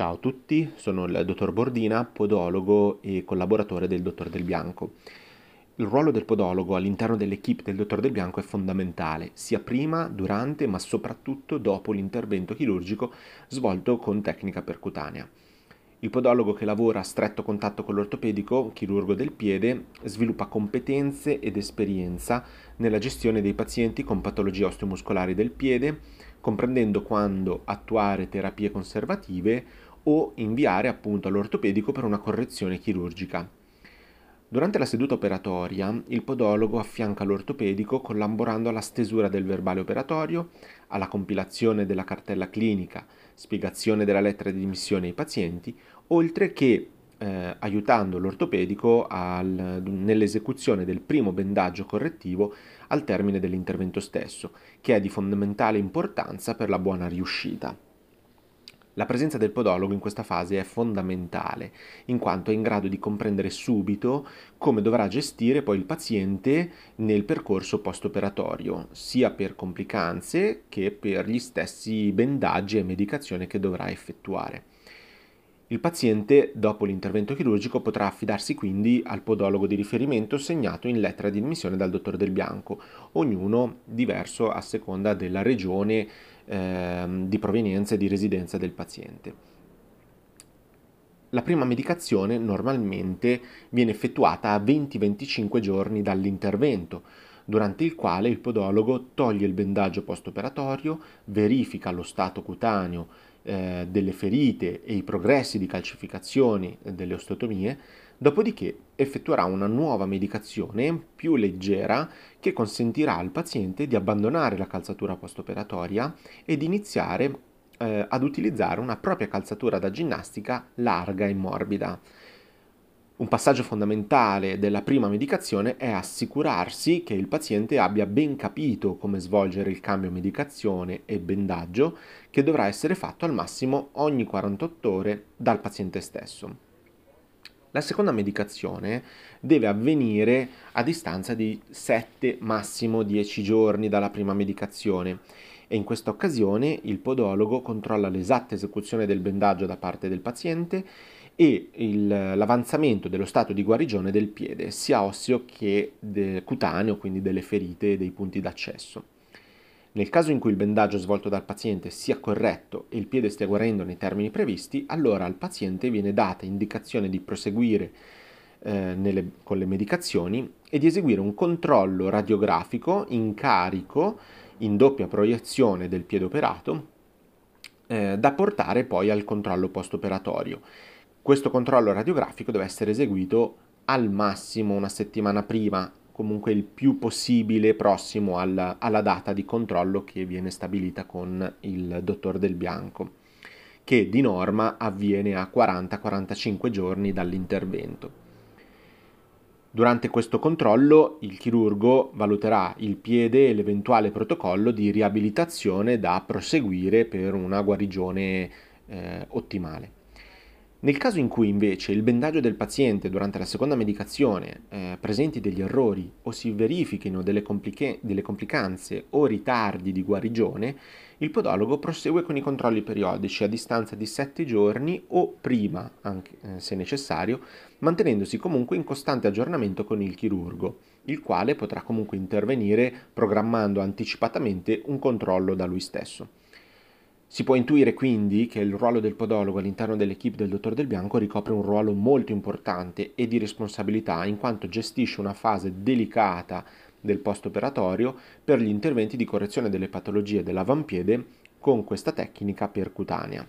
Ciao a tutti, sono il dottor Bordina, podologo e collaboratore del dottor Del Bianco. Il ruolo del podologo all'interno dell'equipe del dottor Del Bianco è fondamentale, sia prima, durante, ma soprattutto dopo l'intervento chirurgico svolto con tecnica percutanea. Il podologo che lavora a stretto contatto con l'ortopedico, chirurgo del piede, sviluppa competenze ed esperienza nella gestione dei pazienti con patologie osteomuscolari del piede, comprendendo quando attuare terapie conservative o inviare appunto all'ortopedico per una correzione chirurgica. Durante la seduta operatoria, il podologo affianca l'ortopedico collaborando alla stesura del verbale operatorio, alla compilazione della cartella clinica, spiegazione della lettera di dimissione ai pazienti, oltre che eh, aiutando l'ortopedico al, nell'esecuzione del primo bendaggio correttivo al termine dell'intervento stesso, che è di fondamentale importanza per la buona riuscita. La presenza del podologo in questa fase è fondamentale, in quanto è in grado di comprendere subito come dovrà gestire poi il paziente nel percorso post-operatorio, sia per complicanze che per gli stessi bendaggi e medicazione che dovrà effettuare. Il paziente, dopo l'intervento chirurgico, potrà affidarsi quindi al podologo di riferimento segnato in lettera di admissione dal dottor Del Bianco, ognuno diverso a seconda della regione eh, di provenienza e di residenza del paziente. La prima medicazione normalmente viene effettuata a 20-25 giorni dall'intervento, durante il quale il podologo toglie il bendaggio post-operatorio, verifica lo stato cutaneo eh, delle ferite e i progressi di calcificazioni delle osteotomie, dopodiché effettuerà una nuova medicazione più leggera che consentirà al paziente di abbandonare la calzatura post-operatoria e di iniziare eh, ad utilizzare una propria calzatura da ginnastica larga e morbida. Un passaggio fondamentale della prima medicazione è assicurarsi che il paziente abbia ben capito come svolgere il cambio medicazione e bendaggio che dovrà essere fatto al massimo ogni 48 ore dal paziente stesso. La seconda medicazione deve avvenire a distanza di 7 massimo 10 giorni dalla prima medicazione e in questa occasione il podologo controlla l'esatta esecuzione del bendaggio da parte del paziente e il, l'avanzamento dello stato di guarigione del piede, sia osseo che cutaneo, quindi delle ferite e dei punti d'accesso. Nel caso in cui il bendaggio svolto dal paziente sia corretto e il piede stia guarendo nei termini previsti, allora al paziente viene data indicazione di proseguire eh, nelle, con le medicazioni e di eseguire un controllo radiografico in carico in doppia proiezione del piede operato eh, da portare poi al controllo post-operatorio. Questo controllo radiografico deve essere eseguito al massimo una settimana prima, comunque il più possibile prossimo alla, alla data di controllo che viene stabilita con il dottor Del Bianco, che di norma avviene a 40-45 giorni dall'intervento. Durante questo controllo il chirurgo valuterà il piede e l'eventuale protocollo di riabilitazione da proseguire per una guarigione eh, ottimale. Nel caso in cui invece il bendaggio del paziente durante la seconda medicazione eh, presenti degli errori o si verifichino delle, compliche- delle, complicanze o ritardi di guarigione, il podologo prosegue con i controlli periodici a distanza di 7 giorni o prima, anche eh, se necessario, mantenendosi comunque in costante aggiornamento con il chirurgo, il quale potrà comunque intervenire programmando anticipatamente un controllo da lui stesso. Si può intuire quindi che il ruolo del podologo all'interno dell'equipe del dottor Del Bianco ricopre un ruolo molto importante e di responsabilità in quanto gestisce una fase delicata del post-operatorio per gli interventi di correzione delle patologie dell'avampiede con questa tecnica percutanea.